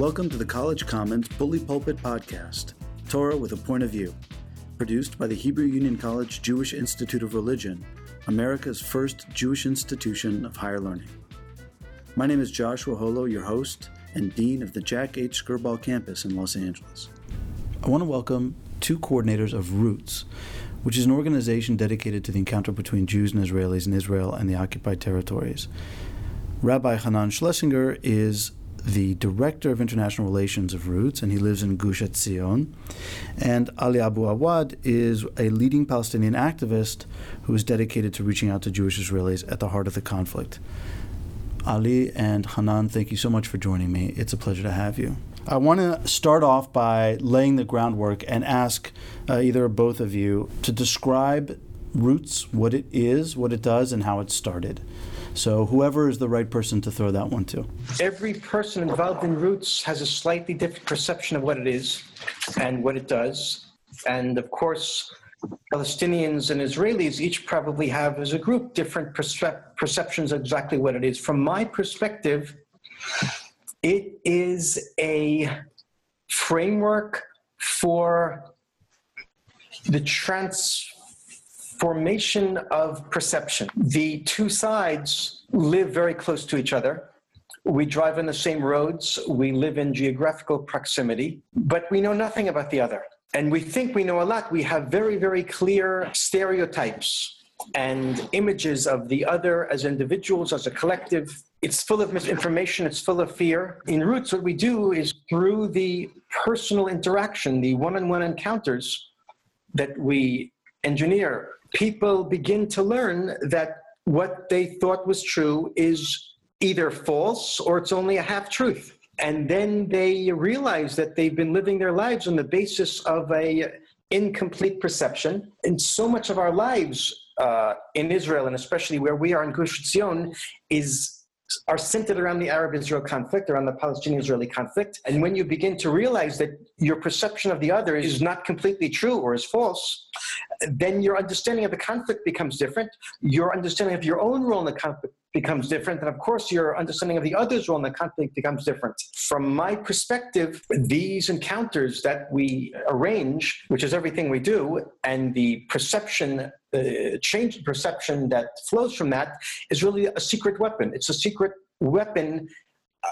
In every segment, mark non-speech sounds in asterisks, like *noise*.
Welcome to the College Commons Bully Pulpit Podcast, Torah with a Point of View, produced by the Hebrew Union College Jewish Institute of Religion, America's first Jewish institution of higher learning. My name is Joshua Holo, your host and Dean of the Jack H. Skirball campus in Los Angeles. I want to welcome two coordinators of Roots, which is an organization dedicated to the encounter between Jews and Israelis in Israel and the occupied territories. Rabbi Hanan Schlesinger is the director of international relations of Roots, and he lives in Gush Etzion. And Ali Abu Awad is a leading Palestinian activist who is dedicated to reaching out to Jewish Israelis at the heart of the conflict. Ali and Hanan, thank you so much for joining me. It's a pleasure to have you. I want to start off by laying the groundwork and ask uh, either or both of you to describe Roots, what it is, what it does, and how it started. So, whoever is the right person to throw that one to. Every person involved in Roots has a slightly different perception of what it is and what it does. And of course, Palestinians and Israelis each probably have, as a group, different percep- perceptions of exactly what it is. From my perspective, it is a framework for the transformation of perception. The two sides live very close to each other. We drive on the same roads, we live in geographical proximity, but we know nothing about the other and we think we know a lot. We have very, very clear stereotypes and images of the other as individuals, as a collective. It's full of misinformation, it's full of fear. In Roots, what we do is through the personal interaction, the one on one encounters that we engineer, people begin to learn that what they thought was true is either false or it's only a half truth and then they realize that they've been living their lives on the basis of a incomplete perception. And so much of our lives uh, in israel and especially where we are in gush Etzion, is are centered around the Arab-Israel conflict, around the Palestinian-Israeli conflict. And when you begin to realize that your perception of the other is not completely true or is false, then your understanding of the conflict becomes different. Your understanding of your own role in the conflict becomes different. And of course, your understanding of the other's role in the conflict becomes different. From my perspective, these encounters that we arrange, which is everything we do, and the perception, uh, change in perception that flows from that is really a secret weapon. It's a secret weapon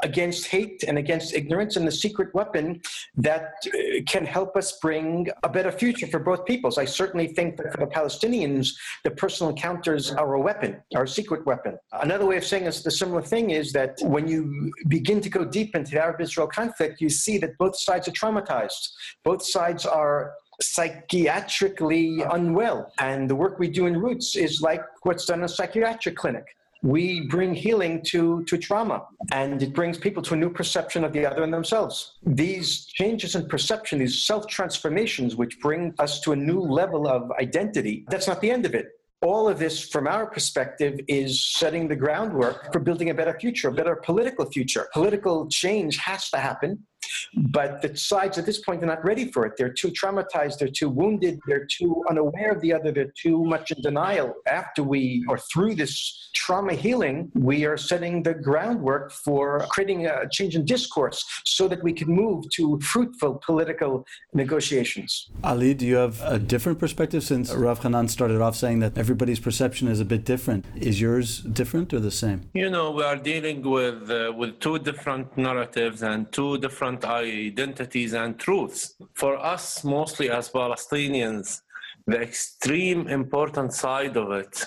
against hate and against ignorance and the secret weapon that uh, can help us bring a better future for both peoples. I certainly think that for the Palestinians, the personal encounters are a weapon, are a secret weapon. Another way of saying this, the similar thing is that when you begin to go deep into the Arab-Israel conflict, you see that both sides are traumatized. Both sides are psychiatrically unwell. And the work we do in Roots is like what's done in a psychiatric clinic we bring healing to, to trauma and it brings people to a new perception of the other and themselves. These changes in perception, these self transformations, which bring us to a new level of identity, that's not the end of it. All of this, from our perspective, is setting the groundwork for building a better future, a better political future. Political change has to happen. But the sides at this point are not ready for it. They're too traumatized, they're too wounded, they're too unaware of the other, they're too much in denial. After we, or through this trauma healing, we are setting the groundwork for creating a change in discourse so that we can move to fruitful political negotiations. Ali, do you have a different perspective since Rav Hanan started off saying that everybody's perception is a bit different? Is yours different or the same? You know, we are dealing with, uh, with two different narratives and two different different identities and truths. For us, mostly as Palestinians, the extreme important side of it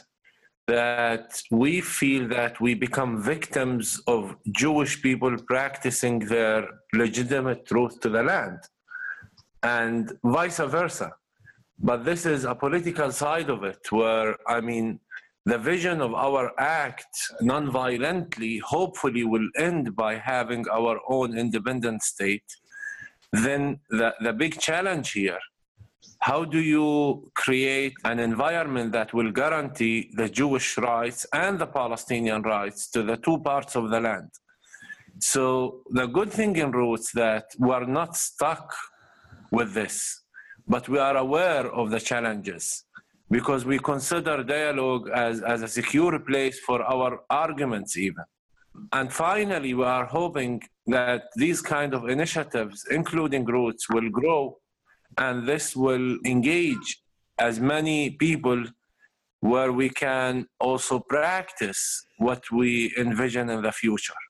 that we feel that we become victims of Jewish people practicing their legitimate truth to the land and vice versa. But this is a political side of it where, I mean, the vision of our act non-violently hopefully will end by having our own independent state. Then the, the big challenge here how do you create an environment that will guarantee the jewish rights and the palestinian rights to the two parts of the land? So the good thing in roots that we're not stuck with this but we are aware of the challenges because we consider dialogue as, as a secure place for our arguments even And finally, we are hoping that these kind of initiatives, including Roots, will grow and this will engage as many people where we can also practice what we envision in the future.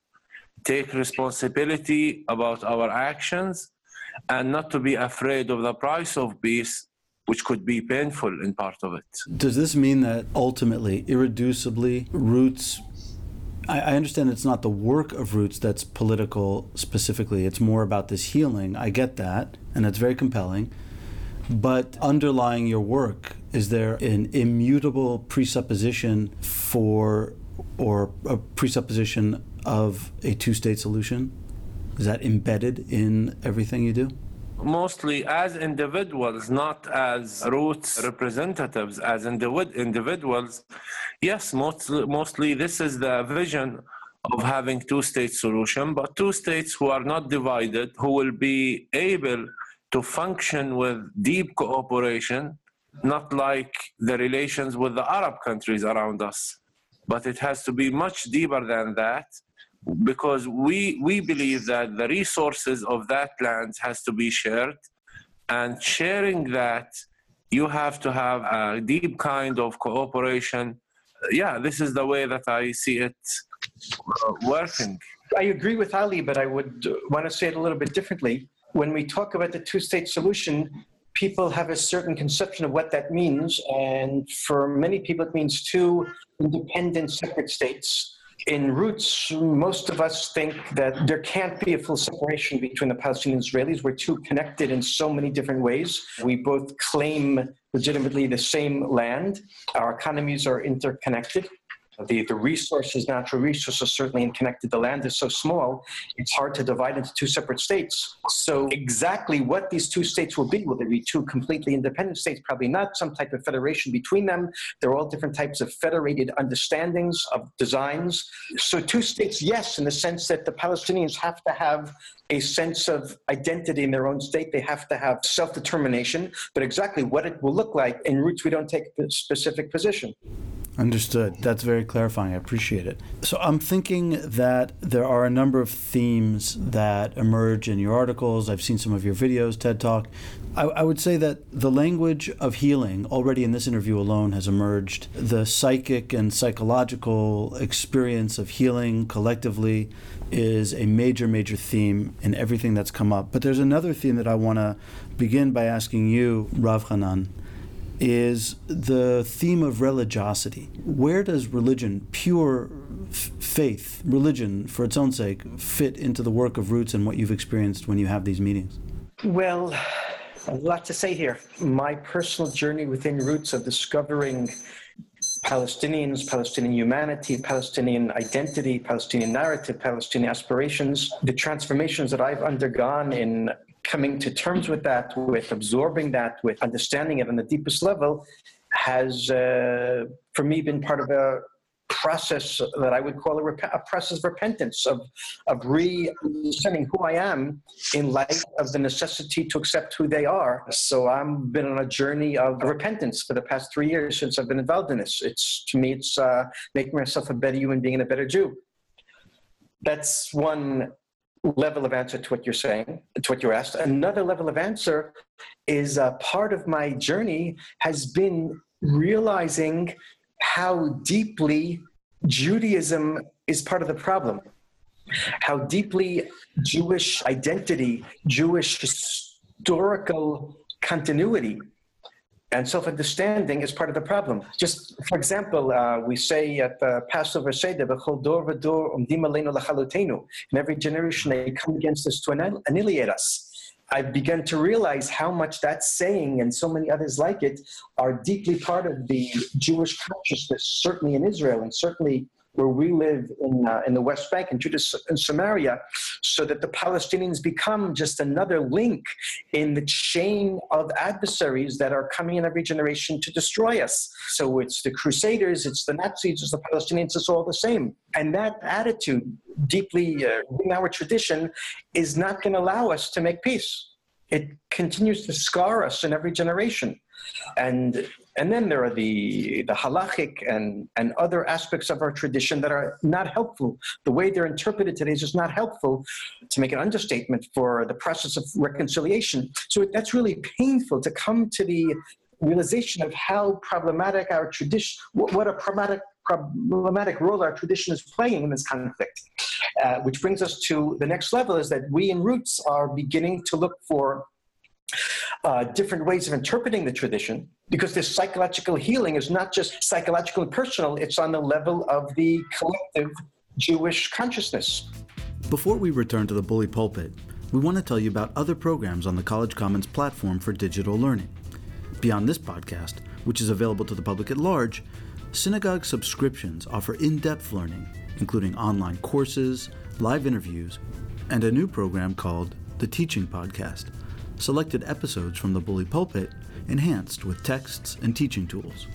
Take responsibility about our actions and not to be afraid of the price of peace, which could be painful in part of it. Does this mean that ultimately, irreducibly, roots? I, understand it's not the work of roots that's political specifically, it's more about this healing. I get that, and that's very compelling. But underlying your work, is there an immutable presupposition for, or a presupposition of a two state solution? Is that embedded in everything you do? Mostly as individuals, not as roots representatives, as individ- individuals. Yes, mostly, mostly this is the vision of having two state solution, but two states who are not divided, who will be able to function with deep cooperation, not like the relations with the Arab countries around us. But it has to be much deeper than that because we, we believe that the resources of that land has to be shared and sharing that you have to have a deep kind of cooperation yeah this is the way that i see it uh, working I agree with Ali, but I would want to say it a little bit differently. When we talk about the two state solution, people have a certain conception of what that means. And for many people, it means two independent, separate states. In roots, most of us think that there can't be a full separation between the Palestinians Israelis. We're too connected in so many different ways. We both claim legitimately the same land. Our economies are interconnected. The, the resources, natural resources, certainly connected. The land is so small, it's hard to divide into two separate states. So, exactly what these two states will be, will they be two completely independent states? Probably not. Some type of federation between them. They're all different types of federated understandings of designs. So, two states, yes, in the sense that the Palestinians have to have a sense of identity in their own state. They have to have self determination. But exactly what it will look like in roots, we don't take a specific position. Understood. That's very clarifying. I appreciate it. So I'm thinking that there are a number of themes that emerge in your articles. I've seen some of your videos, TED Talk. I, I would say that the language of healing, already in this interview alone, has emerged. The psychic and psychological experience of healing collectively is a major, major theme in everything that's come up. But there's another theme that I want to begin by asking you, Rav Hanan is the theme of religiosity. Where does religion, pure f- faith, religion for its own sake, fit into the work of Roots and what you've experienced when you have these meetings? Well, a lot to say here. My personal journey within Roots of discovering Palestinians, Palestinian humanity, Palestinian identity, Palestinian narrative, Palestinian aspirations, the transformations that I've undergone in coming to terms with that, with absorbing that, with understanding it on the deepest level, has uh, for me been part of a process that I would call a, rep- a process of repentance, of, of re-understanding who I am in light of the necessity to accept who they are. So I've been on a journey of repentance for the past three years since I've been involved in this. It's to me, it's uh, making myself a better human being and a better Jew. That's one level of answer to what you're saying, to what you asked. Another level of answer is uh, part of my journey has been realizing how deeply Judaism is part of the problem, how deeply Jewish identity, Jewish historical continuity and self-understanding is part of the problem. Just for example, uh, we say at the Passover Seder, "B'chol dor v'dor umdim aleinu lachalotenu." In every generation, they come against us to annihilate us. I've begun to realize how much that saying and so many others like it are deeply part of the Jewish consciousness, certainly in Israel and certainly where we live in, uh, in the West Bank and Judea and Samaria, so that the Palestinians become just another link in the chain of adversaries that are coming in every generation to destroy us. So it's the Crusaders, it's the Nazis, it's the Palestinians, it's all the same. And that attitude, deeply uh, in our tradition, is not going to allow us to make peace. It continues to scar us in every generation. And and then there are the the halachic and and other aspects of our tradition that are not helpful. The way they're interpreted today is just not helpful, to make an understatement, for the process of reconciliation. So that's really painful to come to the realization of how problematic our tradition, what a problematic problematic role our tradition is playing in this conflict. Uh, which brings us to the next level is that we in Roots are beginning to look for uh, different ways of interpreting the tradition because this psychological healing is not just psychological and personal, it's on the level of the collective Jewish consciousness. Before we return to the Bully Pulpit, we want to tell you about other programs on the College Commons platform for digital learning. Beyond this podcast, which is available to the public at large, synagogue subscriptions offer in depth learning, including online courses, live interviews, and a new program called the Teaching Podcast selected episodes from the Bully Pulpit enhanced with texts and teaching tools.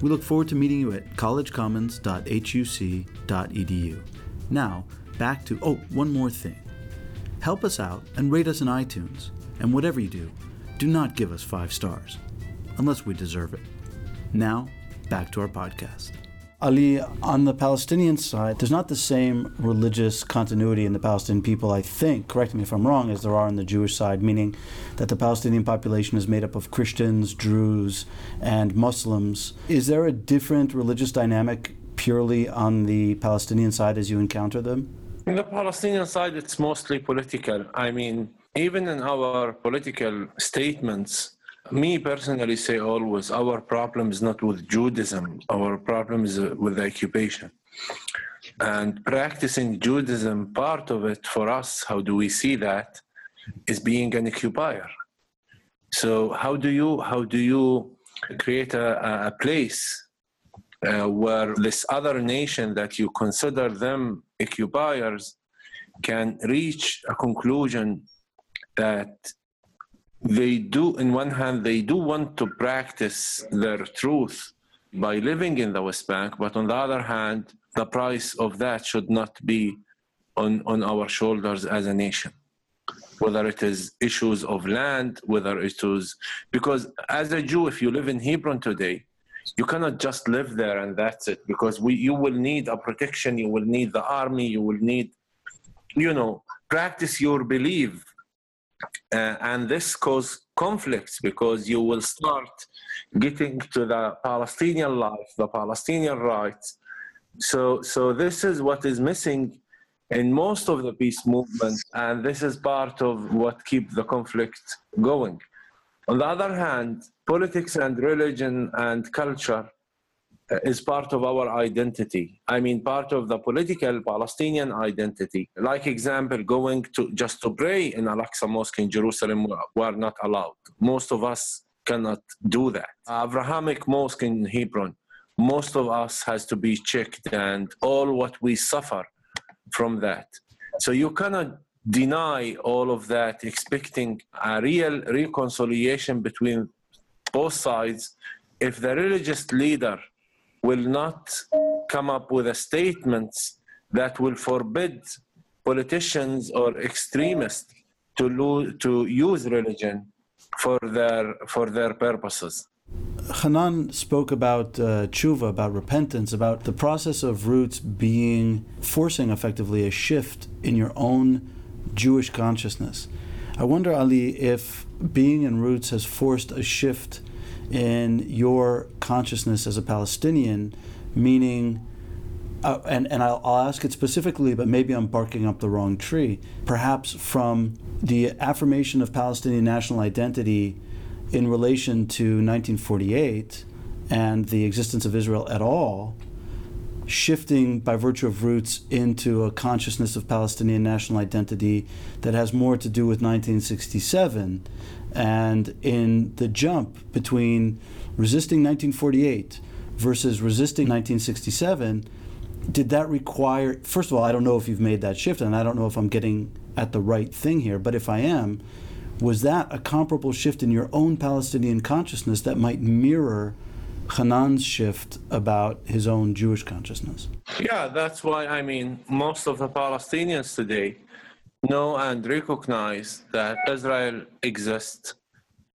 We look forward to meeting you at collegecommons.huc.edu. Now, back to, oh, one more thing. Help us out and rate us in iTunes. And whatever you do, do not give us five stars, unless we deserve it. Now, back to our podcast. Ali, on the Palestinian side, there's not the same religious continuity in the Palestinian people, I think, correct me if I'm wrong, as there are on the Jewish side, meaning that the Palestinian population is made up of Christians, Druze, and Muslims. Is there a different religious dynamic purely on the Palestinian side as you encounter them? In the Palestinian side, it's mostly political. I mean, even in our political statements, me personally say always our problem is not with Judaism, our problem is uh, with the occupation. And practicing Judaism, part of it for us, how do we see that, is being an occupier. So how do you how do you create a, a place uh, where this other nation that you consider them occupiers can reach a conclusion that they do, in one hand, they do want to practice their truth by living in the West Bank, but on the other hand, the price of that should not be on, on our shoulders as a nation. Whether it is issues of land, whether it is because as a Jew, if you live in Hebron today, you cannot just live there and that's it because we you will need a protection, you will need the army, you will need, you know, practice your belief uh, and this causes conflicts because you will start getting to the Palestinian life, the Palestinian rights. So, so this is what is missing in most of the peace movement, and this is part of what keeps the conflict going. On the other hand, politics and religion and culture Uh, is part of our identity. I mean, part of the political Palestinian identity. Like example, going to just to pray in Al-Aqsa Mosque in Jerusalem were not allowed. Most of us cannot do that. Abrahamic Mosque in Hebron, most of us has to be checked and all what we suffer from that. So you cannot deny all of that, expecting a real reconciliation between both sides if the religious leader will not come up with a statements that will forbid politicians or extremists to, to use religion for their, for their purposes. Hanan spoke about uh, tshuva, about repentance, about the process of roots being forcing effectively a shift in your own Jewish consciousness. I wonder, Ali, if being in roots has forced a shift in your consciousness as a Palestinian, meaning, uh, and, and I'll, I'll ask it specifically, but maybe I'm barking up the wrong tree, perhaps from the affirmation of Palestinian national identity in relation to 1948 and the existence of Israel at all, shifting by virtue of roots into a consciousness of Palestinian national identity that has more to do with 1967 and in the jump between resisting 1948 versus resisting 1967, did that require, first of all, I don't know if you've made that shift, and I don't know if I'm getting at the right thing here, but if I am, was that a comparable shift in your own Palestinian consciousness that might mirror Hanan's shift about his own Jewish consciousness? Yeah, that's why I mean, most of the Palestinians today know and recognize that Israel exists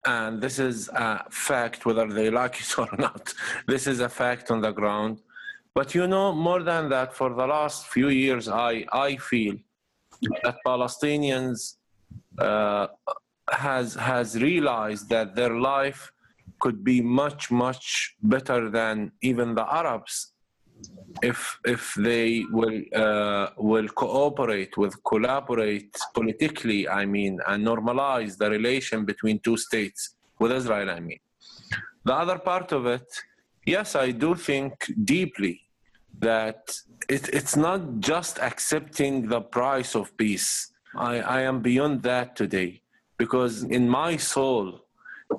and this is a fact, whether they like it or not. *laughs* This is a fact on the ground. But you know, more than that, for the last few years, I, I feel that Palestinians uh, has has realized that their life could be much much better than even the Arabs if if they will uh, will cooperate with collaborate politically i mean and normalize the relation between two states with israel i mean. The other part of it yes i do think deeply that it, it's not just accepting the price of peace. I, I am beyond that today because in my soul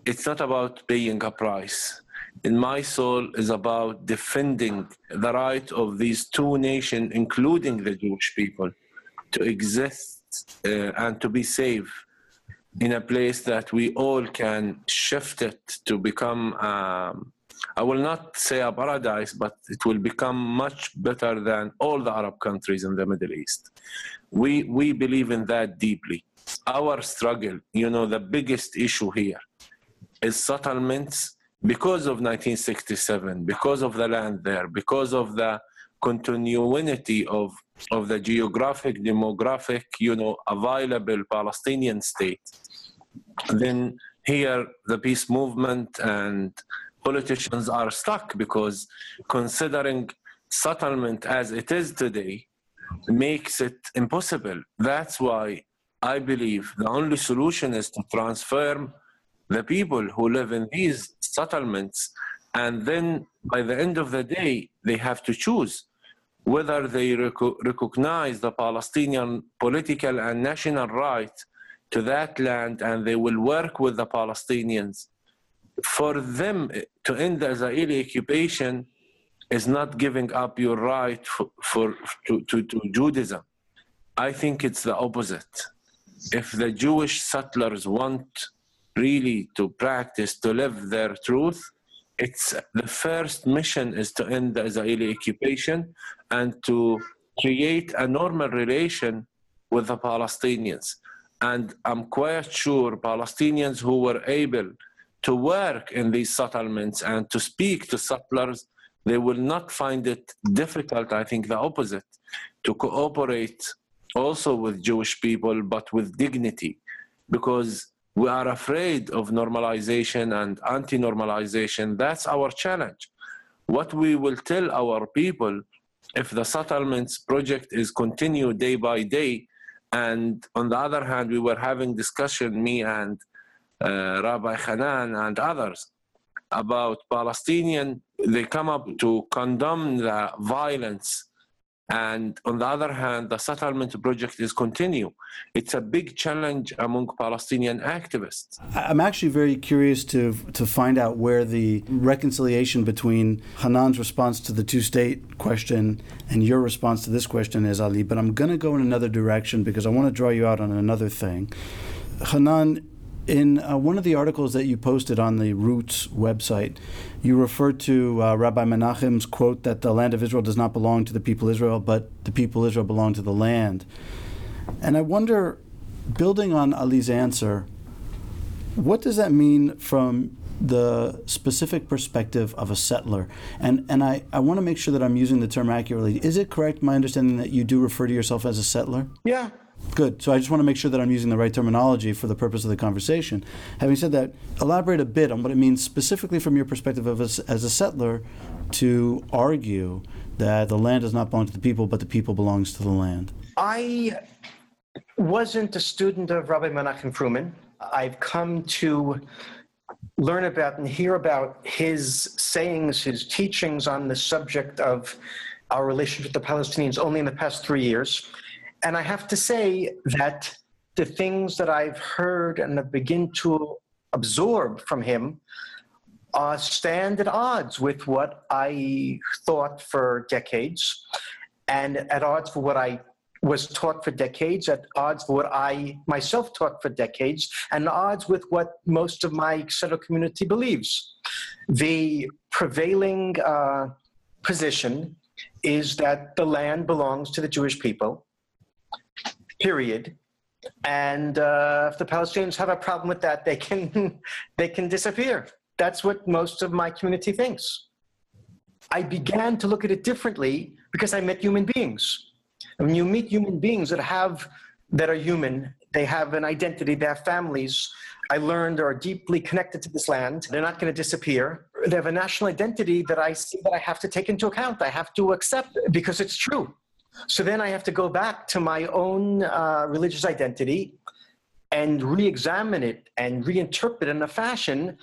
it's not about paying a price in my soul is about defending the right of these two nations, including the Jewish people, to exist uh, and to be safe in a place that we all can shift it to become, um, I will not say a paradise, but it will become much better than all the Arab countries in the Middle East. We, we believe in that deeply. Our struggle, you know, the biggest issue here is settlements because of 1967, because of the land there, because of the continuity of, of the geographic, demographic, you know, available Palestinian state, then here the peace movement and politicians are stuck because considering settlement as it is today makes it impossible. That's why I believe the only solution is to transform the people who live in these settlements. And then by the end of the day, they have to choose whether they rec- recognize the Palestinian political and national right to that land and they will work with the Palestinians. For them eh, to end the Israeli occupation is not giving up your right for, for to, to, to Judaism. I think it's the opposite. If the Jewish settlers want really to practice, to live their truth, it's the first mission is to end the Israeli occupation and to create a normal relation with the Palestinians. And I'm quite sure Palestinians who were able to work in these settlements and to speak to settlers, they will not find it difficult, I think the opposite, to cooperate also with Jewish people, but with dignity. Because we are afraid of normalization and anti normalization. That's our challenge. What we will tell our people if the settlements project is continued day by day, and on the other hand, we were having discussion, me and uh, Rabbi Hanan and others, about Palestinian. They come up to condemn the violence and on the other hand, the settlement project is continue. It's a big challenge among Palestinian activists. I'm actually very curious to to find out where the reconciliation between Hanan's response to the two-state question and your response to this question is, Ali. But I'm going to go in another direction because I want to draw you out on another thing. Hanan, in uh, one of the articles that you posted on the Roots website, you referred to uh, Rabbi Menachem's quote that the land of Israel does not belong to the people Israel, but the people Israel belong to the land. And I wonder, building on Ali's answer, what does that mean from the specific perspective of a settler? And and I, I want to make sure that I'm using the term accurately. Is it correct, my understanding, that you do refer to yourself as a settler? Yeah, Good. So I just want to make sure that I'm using the right terminology for the purpose of the conversation. Having said that, elaborate a bit on what it means specifically from your perspective of as, as a settler to argue that the land does not belong to the people, but the people belongs to the land. I wasn't a student of Rabbi Menachem Fruman. I've come to learn about and hear about his sayings, his teachings on the subject of our relationship with the Palestinians only in the past three years. And I have to say that the things that I've heard and have begin to absorb from him uh, stand at odds with what I thought for decades and at odds for what I was taught for decades, at odds for what I myself taught for decades, and odds with what most of my Exeter community believes. The prevailing uh, position is that the land belongs to the Jewish people period. And uh, if the Palestinians have a problem with that, they can *laughs* they can disappear. That's what most of my community thinks. I began to look at it differently because I met human beings. When you meet human beings that have that are human, they have an identity, they have families. I learned are deeply connected to this land. They're not going to disappear. They have a national identity that I see that I have to take into account. I have to accept because it's true. So then I have to go back to my own uh, religious identity and re examine it and reinterpret it in a fashion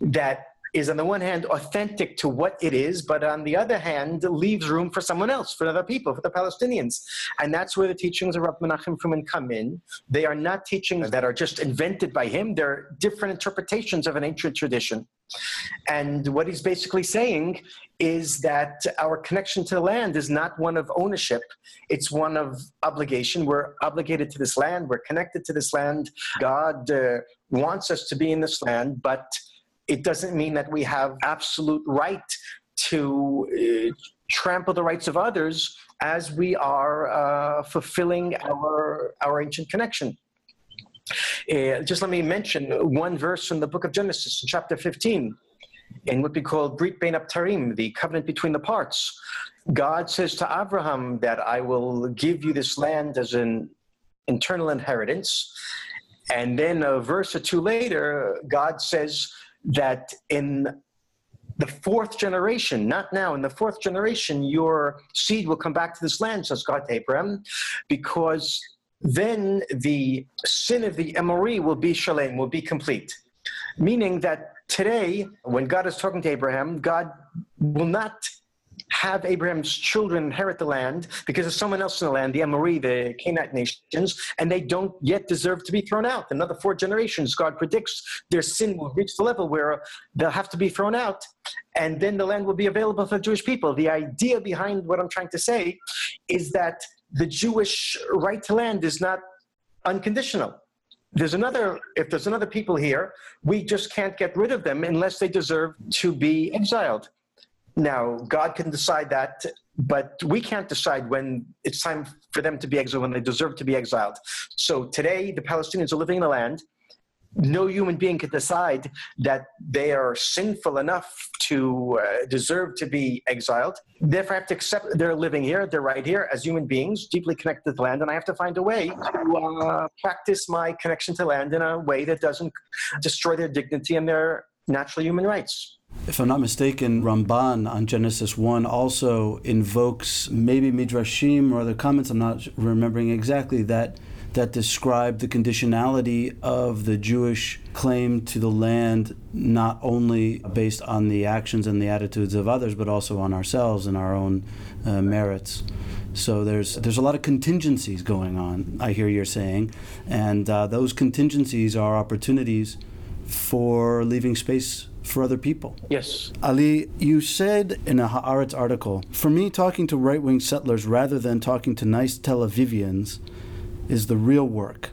that is on the one hand authentic to what it is, but on the other hand leaves room for someone else, for other people, for the Palestinians. And that's where the teachings of Rabbi Menachem Fruman come in. They are not teachings that are just invented by him, they're different interpretations of an ancient tradition. And what he's basically saying is that our connection to the land is not one of ownership, it's one of obligation. We're obligated to this land, we're connected to this land. God uh, wants us to be in this land, but it doesn't mean that we have absolute right to uh, trample the rights of others as we are uh, fulfilling our, our ancient connection. Uh, just let me mention one verse from the book of Genesis, chapter 15, in what we call Brit Bein Abtarim, the covenant between the parts. God says to Abraham that I will give you this land as an internal inheritance. And then a verse or two later, God says, that in the fourth generation, not now, in the fourth generation, your seed will come back to this land, says God to Abraham, because then the sin of the Emori will be shalem, will be complete. Meaning that today, when God is talking to Abraham, God will not have Abraham's children inherit the land because there's someone else in the land, the Amori, the Canaanite nations, and they don't yet deserve to be thrown out. Another four generations, God predicts their sin will reach the level where they'll have to be thrown out, and then the land will be available for the Jewish people. The idea behind what I'm trying to say is that the Jewish right to land is not unconditional there's another if there's another people here we just can't get rid of them unless they deserve to be exiled now, God can decide that, but we can't decide when it's time for them to be exiled, when they deserve to be exiled. So today, the Palestinians are living in the land. No human being can decide that they are sinful enough to uh, deserve to be exiled. Therefore, I have to accept they're living here, they're right here as human beings, deeply connected to the land, and I have to find a way to uh, practice my connection to land in a way that doesn't destroy their dignity and their natural human rights if I'm not mistaken, Ramban on Genesis 1 also invokes maybe Midrashim or other comments, I'm not remembering exactly, that, that describe the conditionality of the Jewish claim to the land, not only based on the actions and the attitudes of others, but also on ourselves and our own uh, merits. So there's there's a lot of contingencies going on. I hear you're saying, and uh, those contingencies are opportunities for leaving space for other people. Yes. Ali, you said in a Haaretz article, for me, talking to right wing settlers rather than talking to nice Tel Avivians is the real work.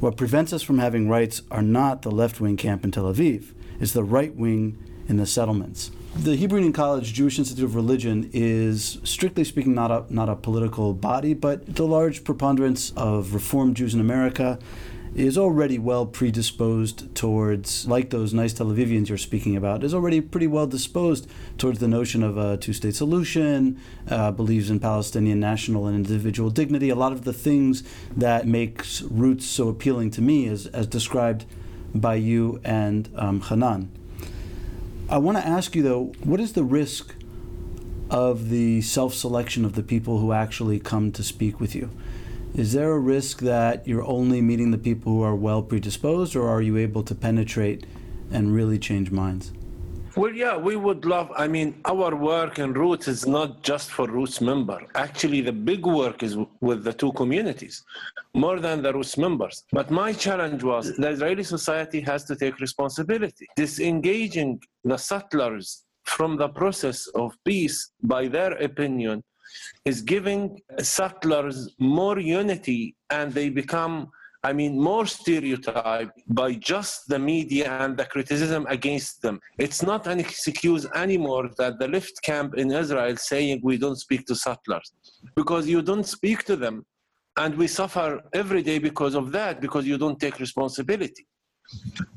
What prevents us from having rights are not the left wing camp in Tel Aviv, it's the right wing in the settlements. The Hebrew Union College Jewish Institute of Religion is, strictly speaking, not a, not a political body, but the large preponderance of Reformed Jews in America is already well predisposed towards, like those nice Tel Avivians you're speaking about, is already pretty well disposed towards the notion of a two state solution, uh, believes in Palestinian national and individual dignity. A lot of the things that makes roots so appealing to me, is, as described by you and um, Hanan. I want to ask you, though, what is the risk of the self selection of the people who actually come to speak with you? Is there a risk that you're only meeting the people who are well predisposed, or are you able to penetrate and really change minds? Well, yeah, we would love. I mean, our work in Roots is not just for Roots member. Actually, the big work is with the two communities, more than the Roots members. But my challenge was the Israeli society has to take responsibility. Disengaging the settlers from the process of peace by their opinion is giving settlers more unity and they become I mean, more stereotyped by just the media and the criticism against them. It's not an excuse anymore that the left camp in Israel saying we don't speak to settlers because you don't speak to them And we suffer every day because of that, because you don't take responsibility.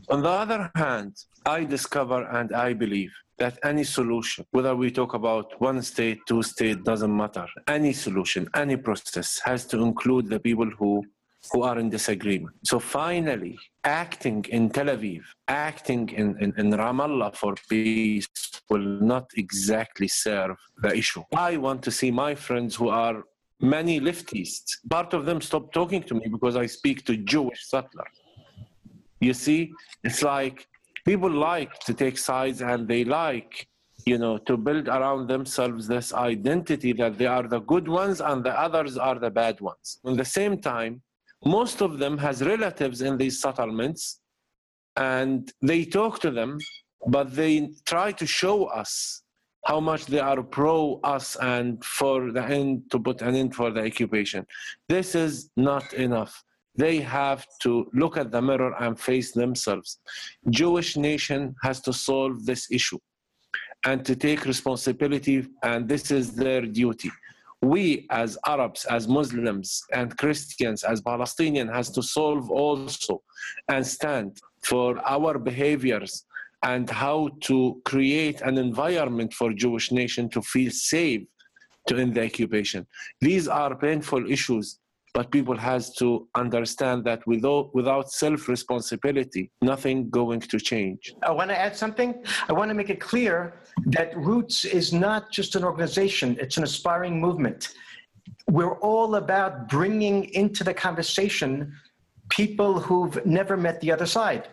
On the other hand, I discover and I believe that any solution, whether we talk about one state, two state, doesn't matter. Any solution, any process has to include the people who who are in disagreement. So finally, acting in Tel Aviv, acting in, in, in, Ramallah for peace will not exactly serve the issue. I want to see my friends who are many leftists, part of them stop talking to me because I speak to Jewish settlers. You see, it's like people like to take sides and they like you know to build around themselves this identity that they are the good ones and the others are the bad ones. At the same time most of them has relatives in these settlements and they talk to them but they try to show us how much they are pro us and for the end to put an end for the occupation. This is not enough they have to look at the mirror and face themselves. Jewish nation has to solve this issue and to take responsibility and this is their duty. We as arabs as muslims and christians as palestinians has to solve also and stand for our behaviors and how to create an environment for jewish nation to feel safe to end the occupation. These are painful issues but people has to understand that without without self responsibility nothing going to change. I want to add something. I want to make it clear that roots is not just an organization it's an aspiring movement. We're all about bringing into the conversation people who've never met the other side.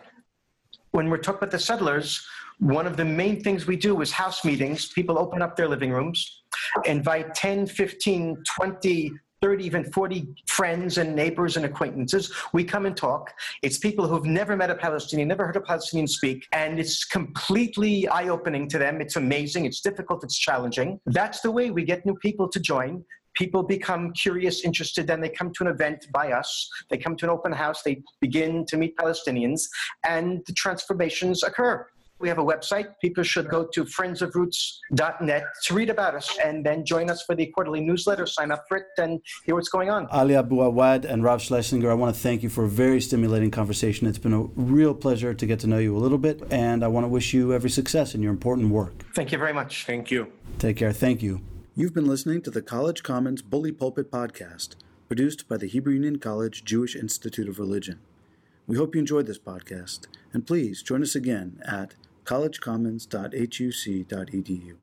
When we're talking about the settlers one of the main things we do is house meetings. People open up their living rooms invite 10 15 20 30, even 40 friends and neighbors and acquaintances. We come and talk. It's people who've never met a Palestinian, never heard a Palestinian speak, and it's completely eye opening to them. It's amazing, it's difficult, it's challenging. That's the way we get new people to join. People become curious, interested, then they come to an event by us. They come to an open house, they begin to meet Palestinians, and the transformations occur. We have a website. People should go to friendsofroots.net to read about us and then join us for the quarterly newsletter, sign up for it, and hear what's going on. Ali Abu Awad and Rav Schlesinger, I want to thank you for a very stimulating conversation. It's been a real pleasure to get to know you a little bit, and I want to wish you every success in your important work. Thank you very much. Thank you. Take care. Thank you. You've been listening to the College Commons Bully Pulpit podcast, produced by the Hebrew Union College Jewish Institute of Religion. We hope you enjoyed this podcast, and please join us again at collegecommons.huc.edu.